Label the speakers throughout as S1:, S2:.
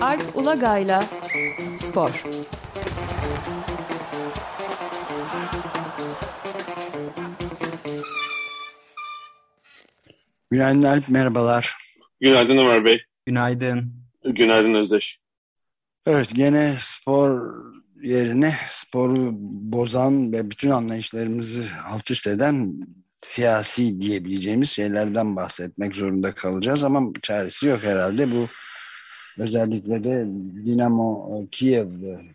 S1: Alp Ulagay'la Spor
S2: Günaydın Alp, merhabalar.
S3: Günaydın Ömer Bey.
S4: Günaydın.
S3: Günaydın Özdeş.
S2: Evet, gene spor yerine sporu bozan ve bütün anlayışlarımızı alt üst eden siyasi diyebileceğimiz şeylerden bahsetmek zorunda kalacağız ama çaresi yok herhalde. Bu özellikle de Dinamo Kiev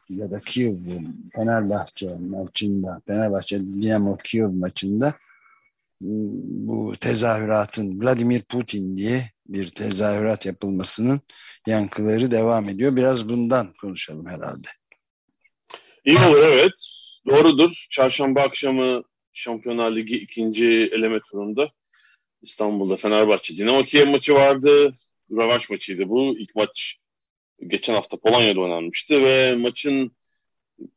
S2: ya da Kiev Fenerbahçe maçında Fenerbahçe Dinamo Kiev maçında bu tezahüratın Vladimir Putin diye bir tezahürat yapılmasının yankıları devam ediyor. Biraz bundan konuşalım herhalde.
S3: İyi olur evet. Doğrudur. Çarşamba akşamı Şampiyonlar Ligi ikinci eleme turunda İstanbul'da Fenerbahçe Dinamo Kiev maçı vardı. Rövanş maçıydı bu. İlk maç geçen hafta Polonya'da oynanmıştı ve maçın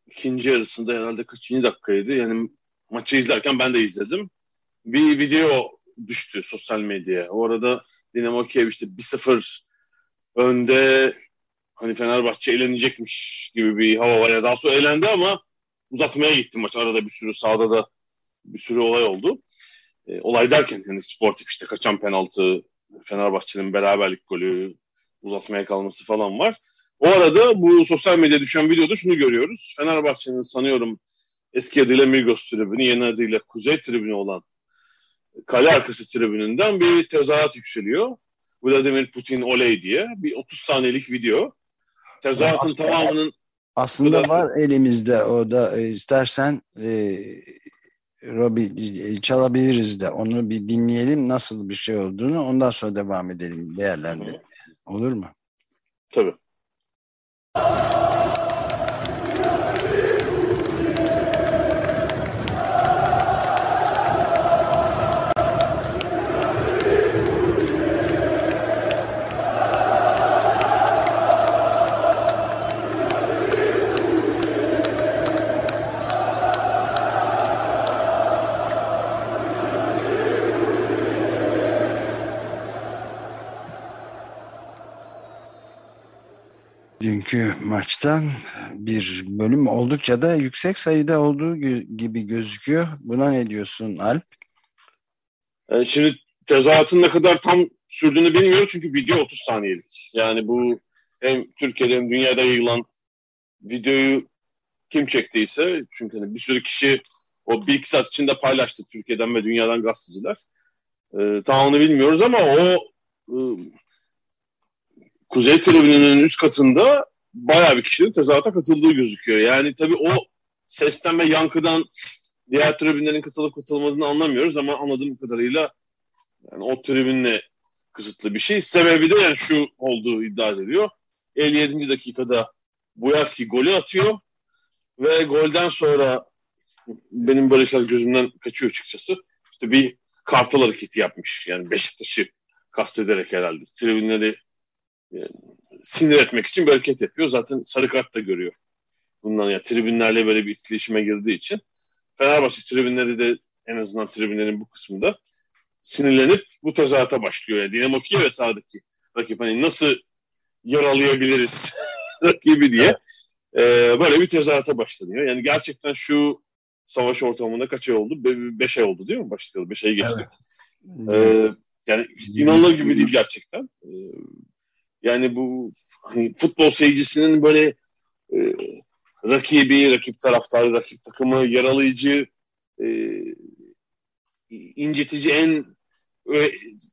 S3: ikinci yarısında herhalde kaçıncı dakikaydı. Yani maçı izlerken ben de izledim. Bir video düştü sosyal medyaya. O arada Dinamo Kiev işte 1-0 önde hani Fenerbahçe eğlenecekmiş gibi bir hava var. Daha sonra eğlendi ama uzatmaya gitti maç. Arada bir sürü sahada da bir sürü olay oldu. E, olay derken hani sportif işte kaçan penaltı, Fenerbahçe'nin beraberlik golü, uzatmaya kalması falan var. O arada bu sosyal medya düşen videoda şunu görüyoruz. Fenerbahçe'nin sanıyorum eski adıyla Migros tribünü, yeni adıyla Kuzey tribünü olan kale arkası tribününden bir tezahürat yükseliyor. Vladimir Putin oley diye bir 30 saniyelik video. Tezahüratın tamamının
S2: aslında var elimizde o da e, istersen e, Robi e, çalabiliriz de onu bir dinleyelim nasıl bir şey olduğunu ondan sonra devam edelim değerlendirelim. Olur mu?
S3: Tabii.
S2: Maçtan bir bölüm oldukça da yüksek sayıda olduğu gibi gözüküyor. Buna ne diyorsun Alp?
S3: Yani şimdi tezahüratın ne kadar tam sürdüğünü bilmiyorum çünkü video 30 saniyelik. Yani bu hem Türkiye'de hem dünyada yayılan videoyu kim çektiyse çünkü hani bir sürü kişi o bir iki saat içinde paylaştı Türkiye'den ve dünyadan gazeteciler. Ee, tamamını bilmiyoruz ama o ıı, Kuzey Tribünü'nün üst katında bayağı bir kişinin tezahürata katıldığı gözüküyor. Yani tabii o sesten ve yankıdan diğer tribünlerin katılıp katılmadığını anlamıyoruz ama anladığım kadarıyla yani o tribünle kısıtlı bir şey. Sebebi de yani şu olduğu iddia ediliyor. 57. dakikada Buyaski golü atıyor ve golden sonra benim böyle şeyler gözümden kaçıyor açıkçası. İşte bir kartal hareketi yapmış. Yani Beşiktaş'ı kastederek herhalde. Tribünleri sinir etmek için bir hareket yapıyor. Zaten sarı kart da görüyor. Bundan ya tribünlerle böyle bir etkileşime girdiği için. Fenerbahçe tribünleri de en azından tribünlerin bu kısmında sinirlenip bu tezahürata başlıyor. Yani Dinamo Kiev ve sahadaki rakip hani nasıl yaralayabiliriz rakibi diye e, böyle bir tezahürata başlanıyor. Yani gerçekten şu savaş ortamında kaç ay oldu? Be beş ay oldu değil mi? Başlayalı. Beş ay geçti. Evet. Ee, yani inanılır gibi değil gerçekten. Ee, yani bu hani futbol seyircisinin böyle e, rakibi, rakip taraftarı, rakip takımı yaralayıcı, e, incitici en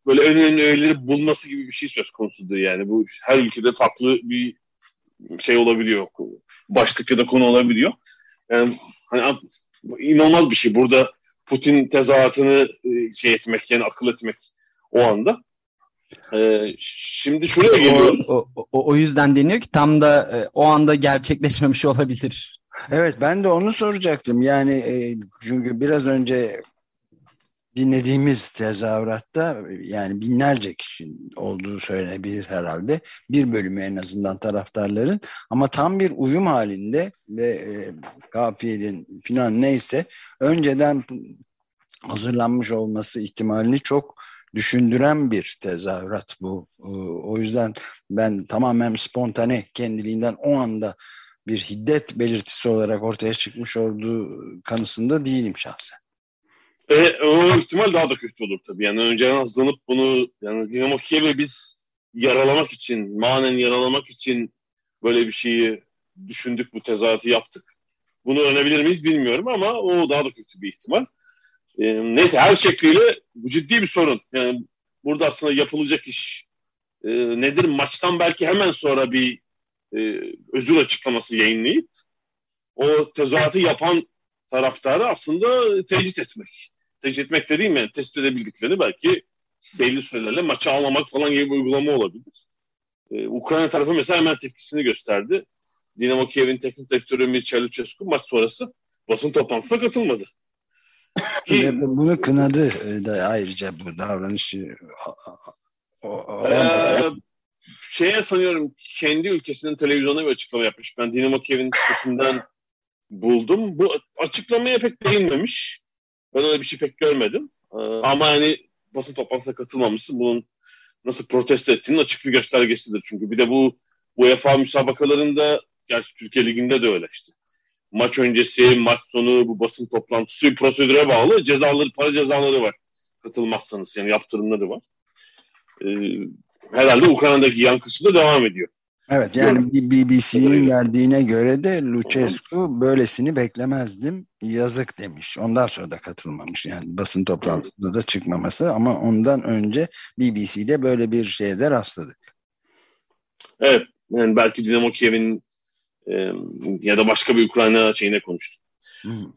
S3: böyle en önemli öğeleri bulması gibi bir şey söz konusudur yani. Bu her ülkede farklı bir şey olabiliyor. Başlık ya da konu olabiliyor. Yani hani inanılmaz bir şey. Burada Putin tezahüratını e, şey etmek yani akıl etmek o anda. Ee, şimdi şuraya geliyoruz.
S4: O, o, o yüzden deniyor ki tam da e, o anda gerçekleşmemiş olabilir.
S2: Evet ben de onu soracaktım. Yani e, çünkü biraz önce dinlediğimiz tezahüratta yani binlerce kişi olduğu söylenebilir herhalde. Bir bölümü en azından taraftarların ama tam bir uyum halinde ve e, kafiyenin falan neyse önceden hazırlanmış olması ihtimalini çok düşündüren bir tezahürat bu. O yüzden ben tamamen spontane kendiliğinden o anda bir hiddet belirtisi olarak ortaya çıkmış olduğu kanısında değilim şahsen.
S3: E, o ihtimal daha da kötü olur tabii. Yani önceden hazırlanıp bunu yani Dinamo Kiev'e biz yaralamak için, manen yaralamak için böyle bir şeyi düşündük, bu tezahüratı yaptık. Bunu öğrenebilir miyiz bilmiyorum ama o daha da kötü bir ihtimal. E, neyse her şekliyle bu ciddi bir sorun. Yani burada aslında yapılacak iş e, nedir? Maçtan belki hemen sonra bir e, özür açıklaması yayınlayıp o tezahüratı yapan taraftarı aslında tecrit etmek. Tecrit etmek dediğim yani tespit edebildikleri belki belli sürelerle maçı almamak falan gibi bir uygulama olabilir. Ee, Ukrayna tarafı mesela hemen tepkisini gösterdi. Dinamo Kiev'in teknik direktörü Mircea Lucescu maç sonrası basın toplantısına katılmadı.
S2: Bunu kınadı da ayrıca bu davranışı.
S3: O, o, ee, şeye sanıyorum kendi ülkesinin televizyonuna bir açıklama yapmış. Ben Dinamo Kiev'in sitesinden buldum. Bu açıklamaya pek değinmemiş. Ben öyle bir şey pek görmedim. Ee, ama hani basın toplantısına katılmamışsın. Bunun nasıl protesto ettiğinin açık bir göstergesidir. Çünkü bir de bu UEFA müsabakalarında gerçi Türkiye Ligi'nde de öyle işte. Maç öncesi, maç sonu bu basın toplantısı prosedüre bağlı. Cezaları, para cezaları var. Katılmazsanız yani yaptırımları var. Ee, herhalde Ukrayna'daki yankısı da devam ediyor.
S2: Evet yani BBC'nin verdiğine göre de Lucescu böylesini beklemezdim yazık demiş. Ondan sonra da katılmamış yani basın toplantısında da çıkmaması ama ondan önce BBC'de böyle bir şeyde rastladık.
S3: Evet yani belki Dinamo Kiev'in e, ya da başka bir Ukrayna şeyine konuştu.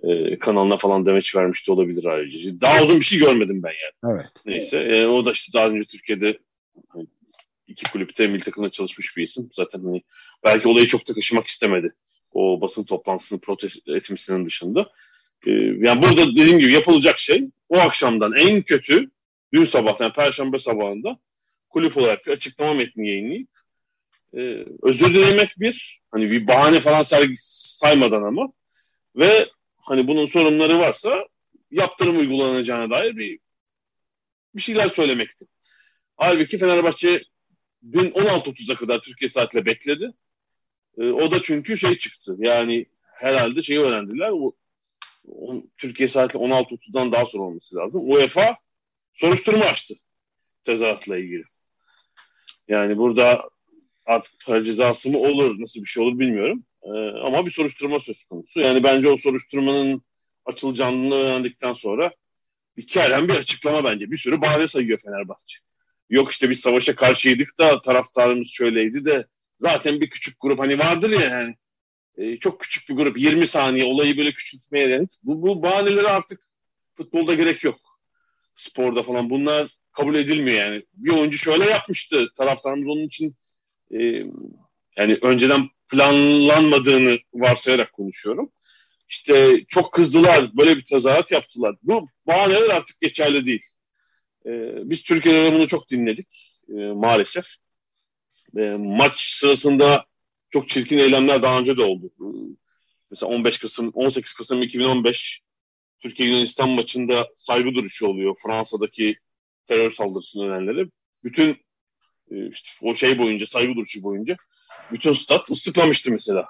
S3: E, kanalına falan demeç vermişti olabilir ayrıca. Daha uzun bir şey görmedim ben yani.
S2: Evet.
S3: Neyse e, o da işte daha önce Türkiye'de hani, iki kulüpte milli takımda çalışmış bir isim. Zaten hani belki olayı çok da kaşımak istemedi. O basın toplantısını protesto etmesinin dışında. Ee, yani burada dediğim gibi yapılacak şey o akşamdan en kötü dün sabahtan yani Perşembe sabahında kulüp olarak bir açıklama metni yayınlayıp e, özür dilemek bir hani bir bahane falan sergi, saymadan ama ve hani bunun sorunları varsa yaptırım uygulanacağına dair bir bir şeyler söylemekti. Halbuki Fenerbahçe dün 16.30'a kadar Türkiye saatiyle bekledi. E, o da çünkü şey çıktı. Yani herhalde şeyi öğrendiler. O, o, Türkiye saati 16.30'dan daha sonra olması lazım. UEFA soruşturma açtı tezahüratla ilgili. Yani burada artık para cezası mı olur, nasıl bir şey olur bilmiyorum. Ee, ama bir soruşturma söz konusu. Yani bence o soruşturmanın açılacağını öğrendikten sonra bir keren bir açıklama bence. Bir sürü bahane sayıyor Fenerbahçe yok işte biz savaşa karşıydık da taraftarımız şöyleydi de zaten bir küçük grup hani vardır ya yani e, çok küçük bir grup 20 saniye olayı böyle küçültmeye yani bu, bu bahaneleri artık futbolda gerek yok. Sporda falan bunlar kabul edilmiyor yani. Bir oyuncu şöyle yapmıştı taraftarımız onun için e, yani önceden planlanmadığını varsayarak konuşuyorum. İşte çok kızdılar, böyle bir tezahürat yaptılar. Bu bahaneler artık geçerli değil. E, biz Türkiye'de bunu çok dinledik e, maalesef. E, maç sırasında çok çirkin eylemler daha önce de oldu. Mesela 15 Kasım, 18 Kasım 2015 Türkiye-Yunanistan maçında saygı duruşu oluyor. Fransa'daki terör saldırısının ölenleri. Bütün işte o şey boyunca, saygı duruşu boyunca bütün stat ıslıklamıştı mesela.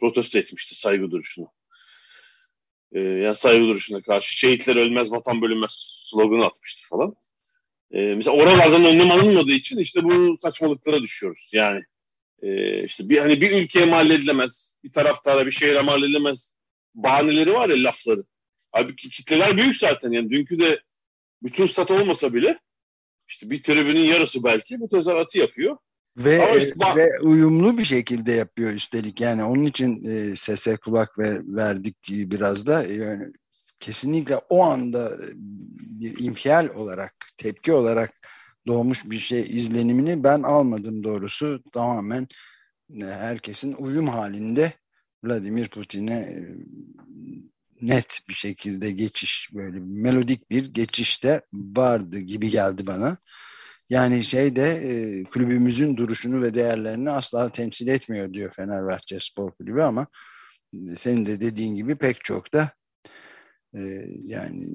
S3: Protesto etmişti saygı duruşunu. Ee, yani saygı duruşuna karşı şehitler ölmez, vatan bölünmez sloganı atmıştı falan. E, mesela oralardan önlem alınmadığı için işte bu saçmalıklara düşüyoruz. Yani e, işte bir hani bir ülkeye mal edilemez, bir taraftara bir şehre mal edilemez bahaneleri var ya lafları. Halbuki kitleler büyük zaten yani dünkü de bütün stat olmasa bile işte bir tribünün yarısı belki bu tezahüratı yapıyor.
S2: Ve, işte bak, ve uyumlu bir şekilde yapıyor üstelik yani onun için e, sese kulak ver, verdik biraz da yani kesinlikle o anda e, bir infial olarak, tepki olarak doğmuş bir şey izlenimini ben almadım doğrusu. Tamamen e, herkesin uyum halinde Vladimir Putin'e e, net bir şekilde geçiş böyle melodik bir geçiş de vardı gibi geldi bana. Yani şey de kulübümüzün duruşunu ve değerlerini asla temsil etmiyor diyor Fenerbahçe Spor Kulübü ama senin de dediğin gibi pek çok da ee, yani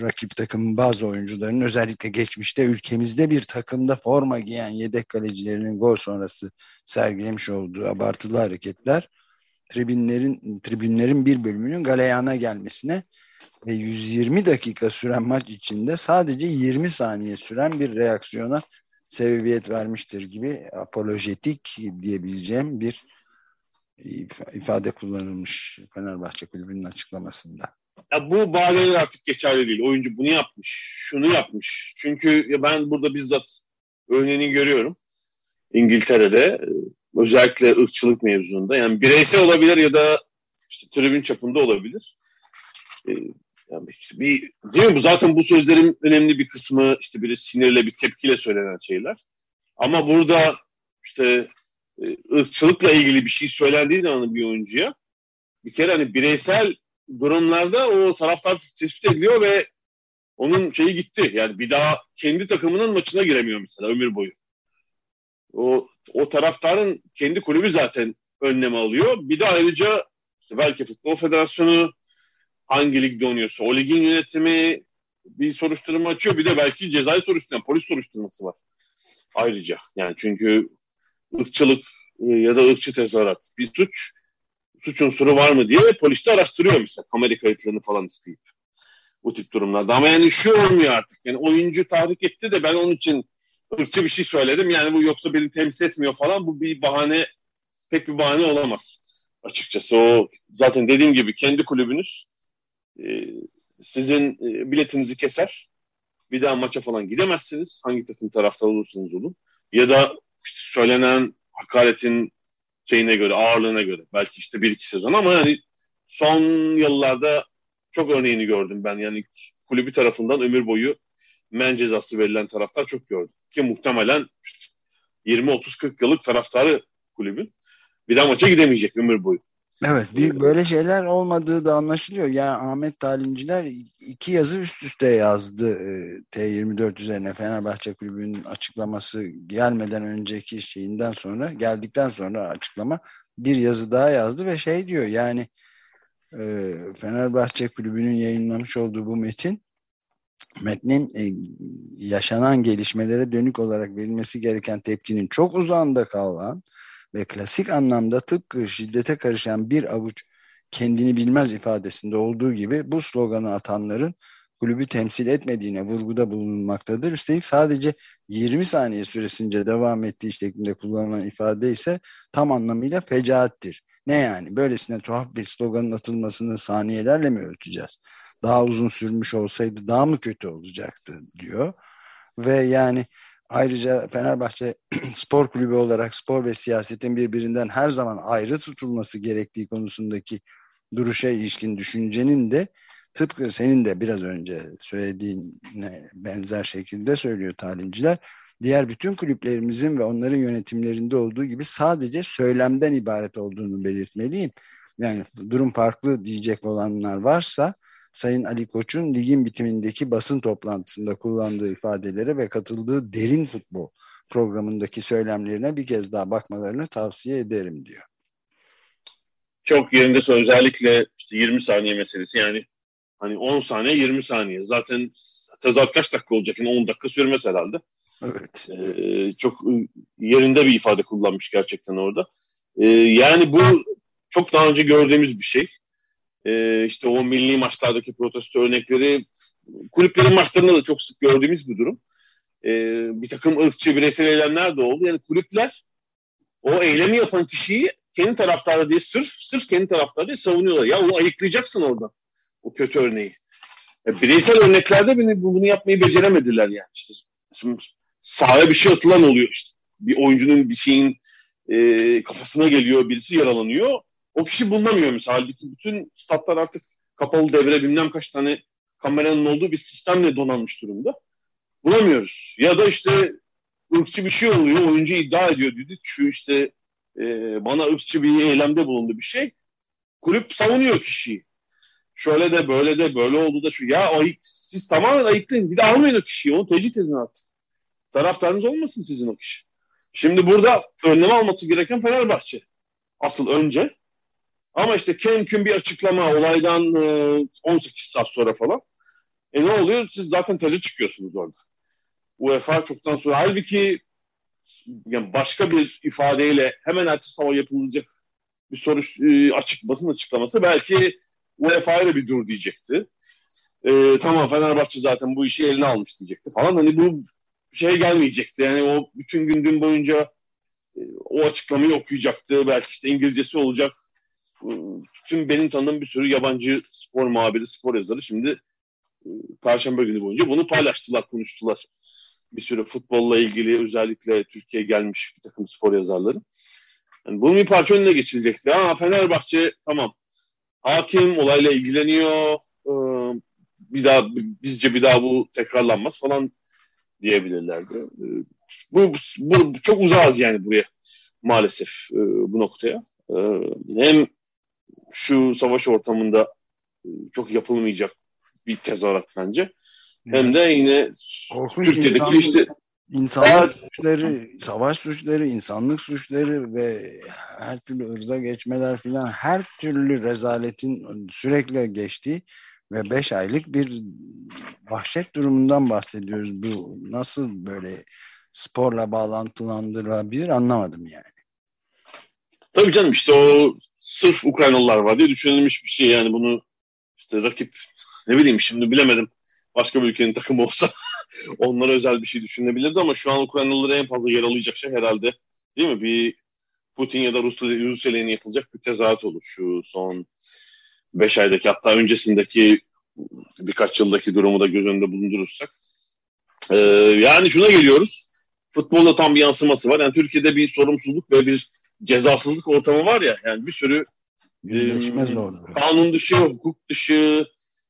S2: rakip takımın bazı oyuncularının özellikle geçmişte ülkemizde bir takımda forma giyen yedek kalecilerinin gol sonrası sergilemiş olduğu abartılı hareketler tribünlerin tribünlerin bir bölümünün galeyana gelmesine ve 120 dakika süren maç içinde sadece 20 saniye süren bir reaksiyona sebebiyet vermiştir gibi apolojetik diyebileceğim bir ifade kullanılmış Fenerbahçe Kulübü'nün açıklamasında.
S3: Ya bu bahaneler artık geçerli değil. Oyuncu bunu yapmış, şunu yapmış. Çünkü ben burada bizzat örneğini görüyorum. İngiltere'de özellikle ırkçılık mevzunda. Yani bireysel olabilir ya da işte tribün çapında olabilir. Ee, yani işte bir, değil mi? Zaten bu sözlerin önemli bir kısmı işte bir sinirle bir tepkiyle söylenen şeyler. Ama burada işte e, ırkçılıkla ilgili bir şey söylendiği zaman bir oyuncuya bir kere hani bireysel durumlarda o taraftar tespit ediliyor ve onun şeyi gitti. Yani bir daha kendi takımının maçına giremiyor mesela ömür boyu. O, o taraftarın kendi kulübü zaten önlem alıyor. Bir de ayrıca işte belki Futbol Federasyonu hangi ligde oynuyorsa o ligin yönetimi bir soruşturma açıyor. Bir de belki cezai soruşturma, polis soruşturması var. Ayrıca yani çünkü ırkçılık e, ya da ırkçı tezahürat bir suç suç unsuru var mı diye polis de araştırıyor mesela kamera kayıtlarını falan isteyip bu tip durumlarda. Ama yani şu olmuyor artık. Yani oyuncu tahrik etti de ben onun için ırkçı bir şey söyledim. Yani bu yoksa beni temsil etmiyor falan. Bu bir bahane pek bir bahane olamaz açıkçası. O zaten dediğim gibi kendi kulübünüz e, sizin e, biletinizi keser. Bir daha maça falan gidemezsiniz. Hangi takım taraftar olursanız olun. Ya da işte söylenen hakaretin şeyine göre, ağırlığına göre. Belki işte bir iki sezon ama yani son yıllarda çok örneğini gördüm ben. Yani kulübü tarafından ömür boyu men cezası verilen taraftar çok gördüm. Ki muhtemelen işte 20-30-40 yıllık taraftarı kulübün bir daha maça gidemeyecek ömür boyu.
S2: Evet bir böyle şeyler olmadığı da anlaşılıyor. Yani Ahmet Talimciler iki yazı üst üste yazdı e, T24 üzerine Fenerbahçe Kulübü'nün açıklaması gelmeden önceki şeyinden sonra geldikten sonra açıklama bir yazı daha yazdı ve şey diyor yani e, Fenerbahçe Kulübü'nün yayınlamış olduğu bu metin metnin e, yaşanan gelişmelere dönük olarak verilmesi gereken tepkinin çok uzağında kalan ve klasik anlamda tıpkı şiddete karışan bir avuç kendini bilmez ifadesinde olduğu gibi bu sloganı atanların kulübü temsil etmediğine vurguda bulunmaktadır. Üstelik sadece 20 saniye süresince devam ettiği şeklinde kullanılan ifade ise tam anlamıyla fecaattir. Ne yani? Böylesine tuhaf bir sloganın atılmasını saniyelerle mi ölçeceğiz? Daha uzun sürmüş olsaydı daha mı kötü olacaktı diyor. Ve yani Ayrıca Fenerbahçe spor kulübü olarak spor ve siyasetin birbirinden her zaman ayrı tutulması gerektiği konusundaki duruşa ilişkin düşüncenin de tıpkı senin de biraz önce söylediğine benzer şekilde söylüyor talimciler. Diğer bütün kulüplerimizin ve onların yönetimlerinde olduğu gibi sadece söylemden ibaret olduğunu belirtmeliyim. Yani durum farklı diyecek olanlar varsa Sayın Ali Koç'un ligin bitimindeki basın toplantısında kullandığı ifadelere ve katıldığı derin futbol programındaki söylemlerine bir kez daha bakmalarını tavsiye ederim diyor.
S3: Çok yerinde özellikle işte 20 saniye meselesi yani hani 10 saniye 20 saniye zaten tezat kaç dakika olacak yani 10 dakika sürmez herhalde.
S2: Evet.
S3: Ee, çok yerinde bir ifade kullanmış gerçekten orada. Ee, yani bu çok daha önce gördüğümüz bir şey e, işte o milli maçlardaki protesto örnekleri kulüplerin maçlarında da çok sık gördüğümüz bir durum. E, bir takım ırkçı bireysel eylemler de oldu. Yani kulüpler o eylemi yapan kişiyi kendi taraftarı diye sırf sırf kendi taraftarı diye savunuyorlar. Ya onu ayıklayacaksın orada. O kötü örneği. Ya bireysel örneklerde beni bunu yapmayı beceremediler yani. İşte şimdi sahaya bir şey atılan oluyor işte. Bir oyuncunun bir şeyin e, kafasına geliyor, birisi yaralanıyor. O kişi bulunamıyor mesela. Halbuki bütün statlar artık kapalı devre bilmem kaç tane kameranın olduğu bir sistemle donanmış durumda. Bulamıyoruz. Ya da işte ırkçı bir şey oluyor. Oyuncu iddia ediyor dedi. Şu işte e, bana ırkçı bir eylemde bulundu bir şey. Kulüp savunuyor kişiyi. Şöyle de böyle de böyle oldu da şu. Ya ayık, siz tamamen ayıklayın. Bir de almayın o kişiyi. Onu tecrit edin artık. Taraftarınız olmasın sizin o kişi. Şimdi burada önlem alması gereken Fenerbahçe. Asıl önce. Ama işte kemküm bir açıklama olaydan 18 e, saat sonra falan. E ne oluyor? Siz zaten teze çıkıyorsunuz orada. UEFA çoktan sonra halbuki yani başka bir ifadeyle hemen ertesi sabah yapılacak bir soru e, açık basın açıklaması belki UEFA'ya bir dur diyecekti. E, tamam Fenerbahçe zaten bu işi eline almış diyecekti falan. Hani bu şey gelmeyecekti. Yani o bütün gün dün boyunca e, o açıklamayı okuyacaktı. Belki işte İngilizcesi olacak. Tüm benim tanıdığım bir sürü yabancı spor muhabiri, spor yazarı şimdi e, Perşembe günü boyunca bunu paylaştılar, konuştular. Bir sürü futbolla ilgili özellikle Türkiye'ye gelmiş bir takım spor yazarları. Yani bunun bir parça önüne geçilecekti. Ha Fenerbahçe tamam hakim olayla ilgileniyor. Ee, bir daha bizce bir daha bu tekrarlanmaz falan diyebilirlerdi. Ee, bu, bu çok uzağız yani buraya maalesef e, bu noktaya. Ee, hem şu savaş ortamında e, çok yapılmayacak bir tezahürat bence. Hem de yine
S2: Korkunç
S3: Türkiye'deki
S2: insan-
S3: işte
S2: İnsanlık suçları, savaş suçları, insanlık suçları ve her türlü ırza geçmeler filan her türlü rezaletin sürekli geçtiği ve beş aylık bir vahşet durumundan bahsediyoruz. Bu nasıl böyle sporla bağlantılandırılabilir anlamadım yani.
S3: Tabii canım işte o sırf Ukraynalılar var diye düşünülmüş bir şey yani bunu işte rakip ne bileyim şimdi bilemedim başka bir ülkenin takımı olsa onlara özel bir şey düşünebilirdi ama şu an Ukraynalılara en fazla yer alacak şey herhalde değil mi? Bir Putin ya da Rusya, Rusya lehine yapılacak bir tezahürat olur şu son 5 aydaki hatta öncesindeki birkaç yıldaki durumu da göz önünde bulundurursak. Ee, yani şuna geliyoruz. Futbolda tam bir yansıması var. Yani Türkiye'de bir sorumsuzluk ve bir cezasızlık ortamı var ya. Yani bir sürü
S2: zorluğu.
S3: kanun dışı, hukuk dışı,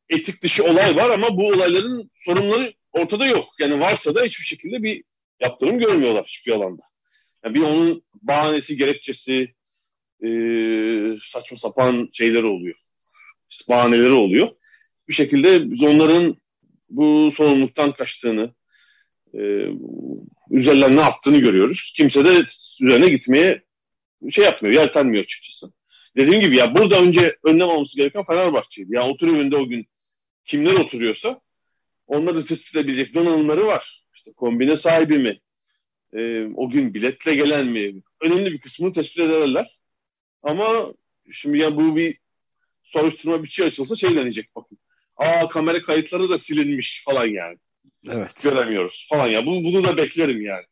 S3: etik dışı olay var ama bu olayların sorunları ortada yok. Yani varsa da hiçbir şekilde bir yaptırım görmüyorlar hiçbir alanda. Yani bir onun bahanesi, gerekçesi, e, saçma sapan şeyleri oluyor. İşte bahaneleri oluyor. Bir şekilde biz onların bu sorumluluktan kaçtığını, e, üzerlerine ne attığını görüyoruz. Kimse de üzerine gitmeye şey yapmıyor, yeltenmiyor açıkçası. Dediğim gibi ya burada önce önlem alması gereken Fenerbahçe'ydi. Ya otur evinde o gün kimler oturuyorsa onları tespit edebilecek donanımları var. İşte kombine sahibi mi? Ee, o gün biletle gelen mi? Önemli bir kısmını tespit ederler. Ama şimdi ya bu bir soruşturma bir şey açılsa şey denecek bakın. Aa kamera kayıtları da silinmiş falan yani.
S2: Evet.
S3: Göremiyoruz falan ya. Bu, bunu da beklerim yani.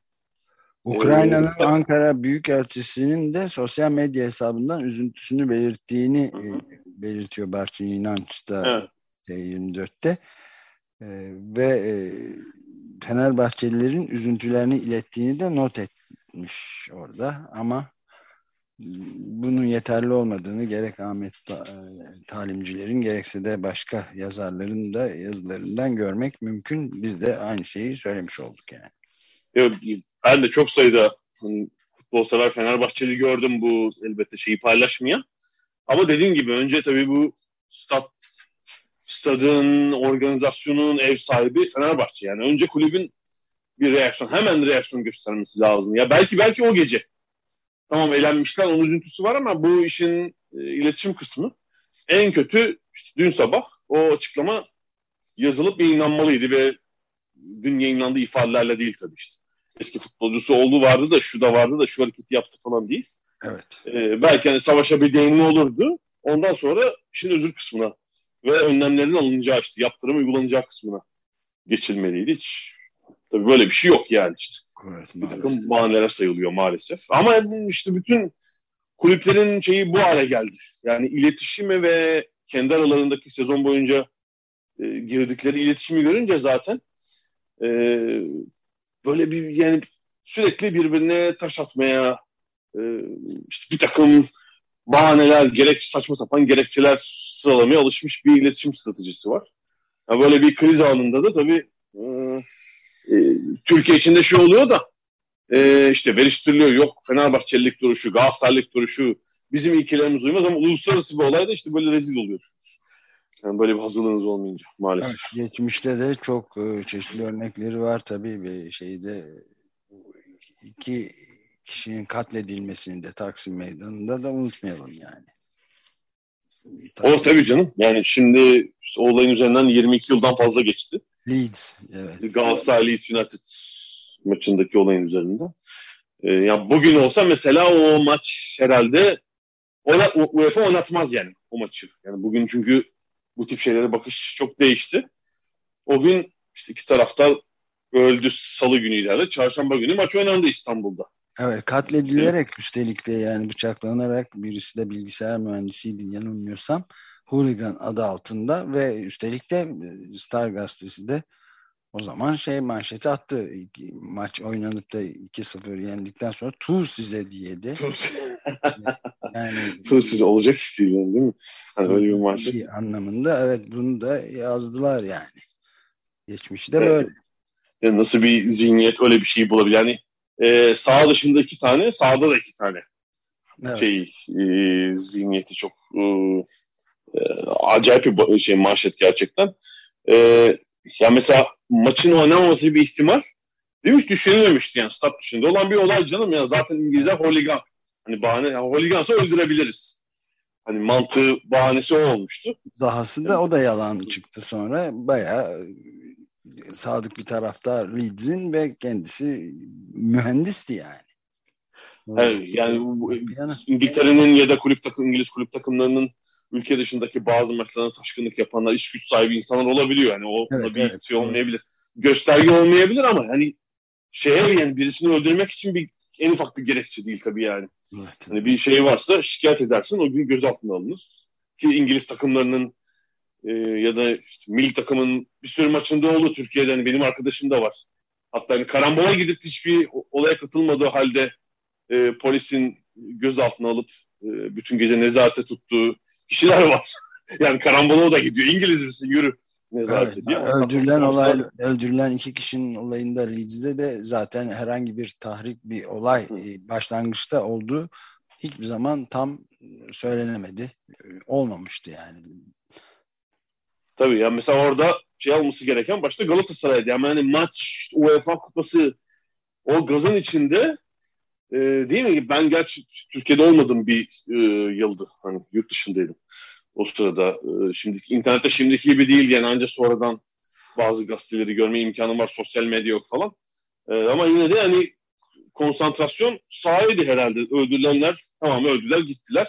S2: Ukrayna'nın
S3: Ee,
S2: Ankara Büyükelçisi'nin de sosyal medya hesabından üzüntüsünü belirttiğini
S3: Hı hı.
S2: e, belirtiyor Barçın İnanç da
S3: Evet.
S2: T24'te. E, ve e, Fenerbahçelilerin üzüntülerini ilettiğini de not etmiş orada ama bunun yeterli olmadığını gerek Ahmet Ta- e, Talimcilerin gerekse de başka yazarların da yazılarından görmek mümkün. Biz de aynı şeyi söylemiş olduk yani.
S3: Yok, ben de çok sayıda hani, futbol sever Fenerbahçeli gördüm bu elbette şeyi paylaşmayan. Ama dediğim gibi önce tabii bu stat, stadın, organizasyonun ev sahibi Fenerbahçe. Yani önce kulübün bir reaksiyon, hemen reaksiyon göstermesi lazım. Ya belki belki o gece. Tamam elenmişler, onun üzüntüsü var ama bu işin e, iletişim kısmı en kötü işte dün sabah o açıklama yazılıp yayınlanmalıydı ve dün yayınlandığı ifadelerle değil tabii işte. Eski futbolcusu olduğu vardı da şu da vardı da şu hareketi yaptı falan değil.
S2: Evet.
S3: Ee, belki hani savaşa bir değinme olurdu. Ondan sonra işin özür kısmına ve önlemlerin alınacağı işte yaptırım uygulanacağı kısmına geçilmeliydi. Hiç tabii böyle bir şey yok yani işte.
S2: Evet,
S3: Bir takım bahanelere sayılıyor maalesef. Ama işte bütün kulüplerin şeyi bu hale geldi. Yani iletişimi ve kendi aralarındaki sezon boyunca e, girdikleri iletişimi görünce zaten e, böyle bir yani sürekli birbirine taş atmaya e, işte bir takım bahaneler, gerek saçma sapan gerekçeler sıralamaya alışmış bir iletişim stratejisi var. Yani böyle bir kriz anında da tabii e, e, Türkiye içinde şu oluyor da e, işte veriştiriliyor. Yok Fenerbahçelilik duruşu, Galatasaraylık duruşu bizim ilkelerimiz uymaz ama uluslararası bir olayda işte böyle rezil oluyorsunuz. Yani böyle bir hazırlığınız olmayınca maalesef.
S2: Evet, geçmişte de çok e, çeşitli örnekleri var tabii ve şeyde bu iki kişinin katledilmesini de Taksim Meydanı'nda da unutmayalım yani.
S3: O tabii canım. Yani şimdi işte olayın üzerinden 22 yıldan fazla geçti.
S2: Leeds, evet.
S3: Galatasaray Leeds United maçındaki olayın üzerinden. Ee, ya bugün olsa mesela o maç herhalde ona, UEFA oynatmaz yani o maçı. Yani bugün çünkü bu tip şeylere bakış çok değişti. O gün işte iki taraftar öldü salı günüydü herhalde. Çarşamba günü maç oynandı İstanbul'da.
S2: Evet katledilerek üstelik de yani bıçaklanarak birisi de bilgisayar mühendisiydi yanılmıyorsam. Hooligan adı altında ve üstelik de Star gazetesi de o zaman şey manşeti attı. Maç oynanıp da 2-0 yendikten sonra tu size diye de.
S3: Yani tu size olacak iş değil mi? Hani öyle bir manşet.
S2: Anlamında evet bunu da yazdılar yani. Geçmişte evet. böyle.
S3: Yani nasıl bir zihniyet öyle bir şey bulabilir? Yani e, sağ dışında iki tane, sağda da iki tane. Evet. Şey e, zihniyeti çok e, e, acayip bir şey manşet gerçekten. E, ya mesela maçın oynamaması bir ihtimal? Hiç düşünülmemişti yani stat dışında olan bir olay canım ya zaten İngilizler holigan. Hani bahane, yani holigansa öldürebiliriz. Hani mantığı bahanesi o olmuştu.
S2: Dahası da o da yalan çıktı sonra. Bayağı sadık bir taraftar Leeds'in ve kendisi mühendisti yani.
S3: Evet, yani İngiltere'nin ya da kulüp takım İngiliz kulüp takımlarının ülke dışındaki bazı maçlarına taşkınlık yapanlar iş güç sahibi insanlar olabiliyor. Yani o evet, bir evet, şey olmayabilir. Gösterge olmayabilir ama hani şeye yani birisini öldürmek için bir en ufak bir gerekçe değil tabii yani. Evet. Hani bir şey varsa şikayet edersin o gün gözaltına alınır. Ki İngiliz takımlarının e, ya da işte milli takımın bir sürü maçında oldu Türkiye'de. Hani benim arkadaşım da var. Hatta hani karambola gidip hiçbir olaya katılmadığı halde e, polisin gözaltına alıp e, bütün gece nezarete tuttuğu kişiler var. yani karambola da gidiyor. İngiliz misin yürü
S2: evet. Öldürülen olay, öldürülen iki kişinin olayında Leeds'de de zaten herhangi bir tahrik bir olay Hı. başlangıçta oldu. Hiçbir zaman tam söylenemedi. Olmamıştı yani.
S3: Tabii ya mesela orada şey alması gereken başta Galatasaray'dı. Yani hani maç, UEFA kupası o gazın içinde e, değil mi? Ben gerçi Türkiye'de olmadım bir e, yıldı. Hani yurt dışındaydım o sırada. E, şimdi internette şimdiki gibi değil yani ancak sonradan bazı gazeteleri görme imkanım var. Sosyal medya yok falan. E, ama yine de hani konsantrasyon sahaydı herhalde. Öldürülenler tamam öldüler gittiler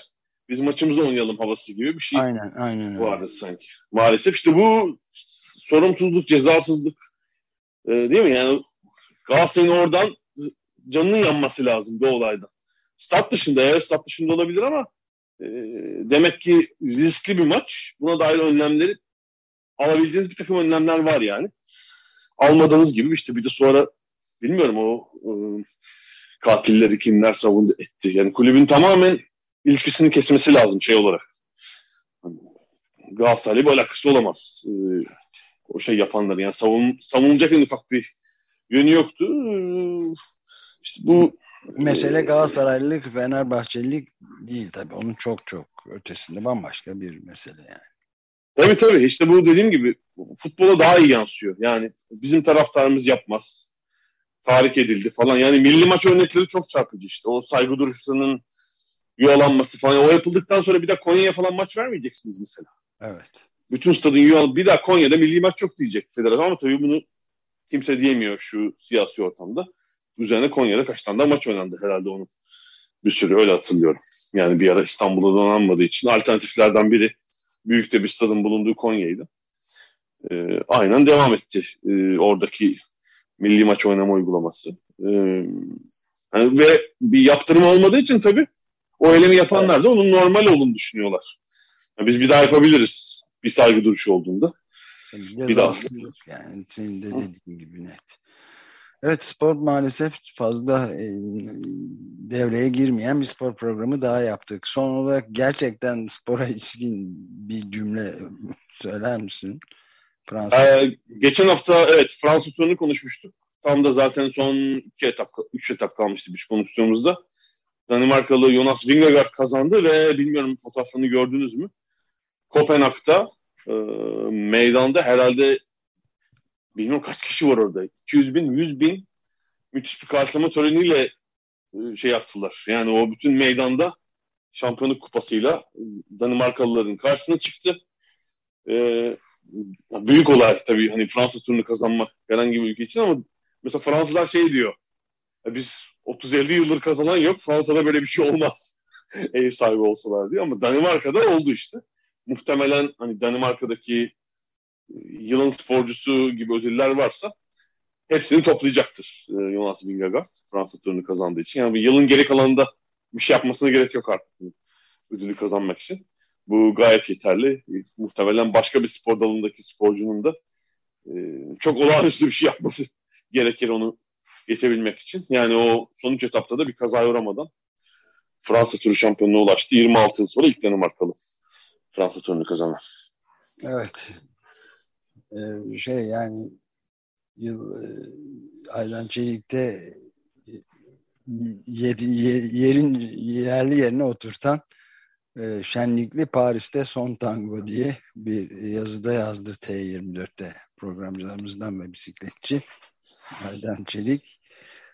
S3: biz maçımızı oynayalım havası gibi bir şey
S2: aynen, aynen
S3: vardı öyle. sanki. Maalesef işte bu sorumsuzluk, cezasızlık e, değil mi? Yani Galatasaray'ın oradan canının yanması lazım bu olayda. Stat dışında, evet stat dışında olabilir ama e, demek ki riskli bir maç. Buna dair önlemleri alabileceğiniz bir takım önlemler var yani. Almadığınız gibi işte bir de sonra bilmiyorum o e, katilleri kimler savundu etti. Yani kulübün tamamen ilişkisini kesmesi lazım şey olarak. Galatasaray'la bir alakası olamaz. Ee, o şey yapanlar yani savun, savunulacak en ufak bir yönü yoktu. Ee, işte bu
S2: mesele Galatasaraylılık, Fenerbahçelilik değil tabii. Onun çok çok ötesinde bambaşka bir mesele yani.
S3: Tabii tabii. İşte bu dediğim gibi futbola daha iyi yansıyor. Yani bizim taraftarımız yapmaz. Tahrik edildi falan. Yani milli maç örnekleri çok çarpıcı işte. O saygı duruşlarının yuvalanması falan. O yapıldıktan sonra bir daha Konya'ya falan maç vermeyeceksiniz mesela.
S2: Evet.
S3: Bütün stadın yuval bir daha Konya'da milli maç çok diyecek federasyon ama tabii bunu kimse diyemiyor şu siyasi ortamda. Üzerine Konya'da kaç tane maç oynandı herhalde onun. Bir sürü öyle hatırlıyorum. Yani bir ara İstanbul'da donanmadığı için alternatiflerden biri büyük de bir stadın bulunduğu Konya'ydı. Ee, aynen devam etti ee, oradaki milli maç oynama uygulaması. Ee, yani ve bir yaptırım olmadığı için tabii o eylemi yapanlar da onun normal olduğunu düşünüyorlar. Yani biz bir daha yapabiliriz bir saygı duruşu olduğunda.
S2: Bir daha. Yok yani senin de dediğin gibi net. Evet spor maalesef fazla e, devreye girmeyen bir spor programı daha yaptık. Son olarak gerçekten spora ilişkin bir cümle söyler misin?
S3: Fransa. Ee, geçen hafta evet Fransa turunu konuşmuştuk. Tam da zaten son iki etap, üç etap kalmıştı biz konuştuğumuzda. Danimarkalı Jonas Vingegaard kazandı ve bilmiyorum fotoğrafını gördünüz mü? Kopenhag'da e, meydanda herhalde bilmiyorum kaç kişi var orada. 200 bin, 100 bin müthiş bir karşılama töreniyle e, şey yaptılar. Yani o bütün meydanda şampiyonluk kupasıyla Danimarkalıların karşısına çıktı. Ee, büyük olay tabii hani Fransa turunu kazanmak herhangi bir ülke için ama mesela Fransızlar şey diyor. Biz 30-50 yıldır kazanan yok. Fransa'da böyle bir şey olmaz. Ev sahibi olsalar diyor ama Danimarka'da oldu işte. Muhtemelen hani Danimarka'daki yılın sporcusu gibi ödüller varsa hepsini toplayacaktır e, Jonas Vingegaard Fransa turunu kazandığı için. Yani yılın geri kalanında bir şey yapmasına gerek yok artık ödülü kazanmak için. Bu gayet yeterli. Muhtemelen başka bir spor dalındaki sporcunun da e, çok olağanüstü bir şey yapması gerekir onu geçebilmek için. Yani o sonuç etapta da bir kaza uğramadan Fransa turu şampiyonluğuna ulaştı. 26 yıl sonra ilk Danimarkalı Fransa turunu kazanan.
S2: Evet. Ee, şey yani yıl e, Aydan Çelik'te yer, yerin yerli yerine oturtan e, şenlikli Paris'te son tango diye bir yazıda yazdı T24'te programcılarımızdan ve bisikletçi Aydan Çelik.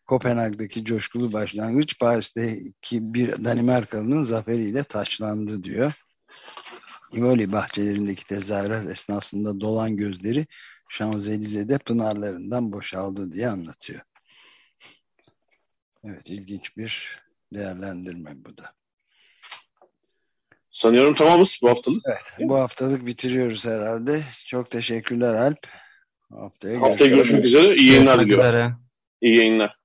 S2: Kopenhag'daki coşkulu başlangıç Paris'teki bir Danimarkalı'nın zaferiyle taşlandı diyor. Ivoli bahçelerindeki tezahürat esnasında dolan gözleri Şanzelize'de pınarlarından boşaldı diye anlatıyor. Evet ilginç bir değerlendirme bu da.
S3: Sanıyorum tamamız bu haftalık.
S2: Evet bu haftalık bitiriyoruz herhalde. Çok teşekkürler Alp.
S3: Haftaya, Haftaya görüşmek üzere. İyi yayınlar diliyorum. İyi yayınlar.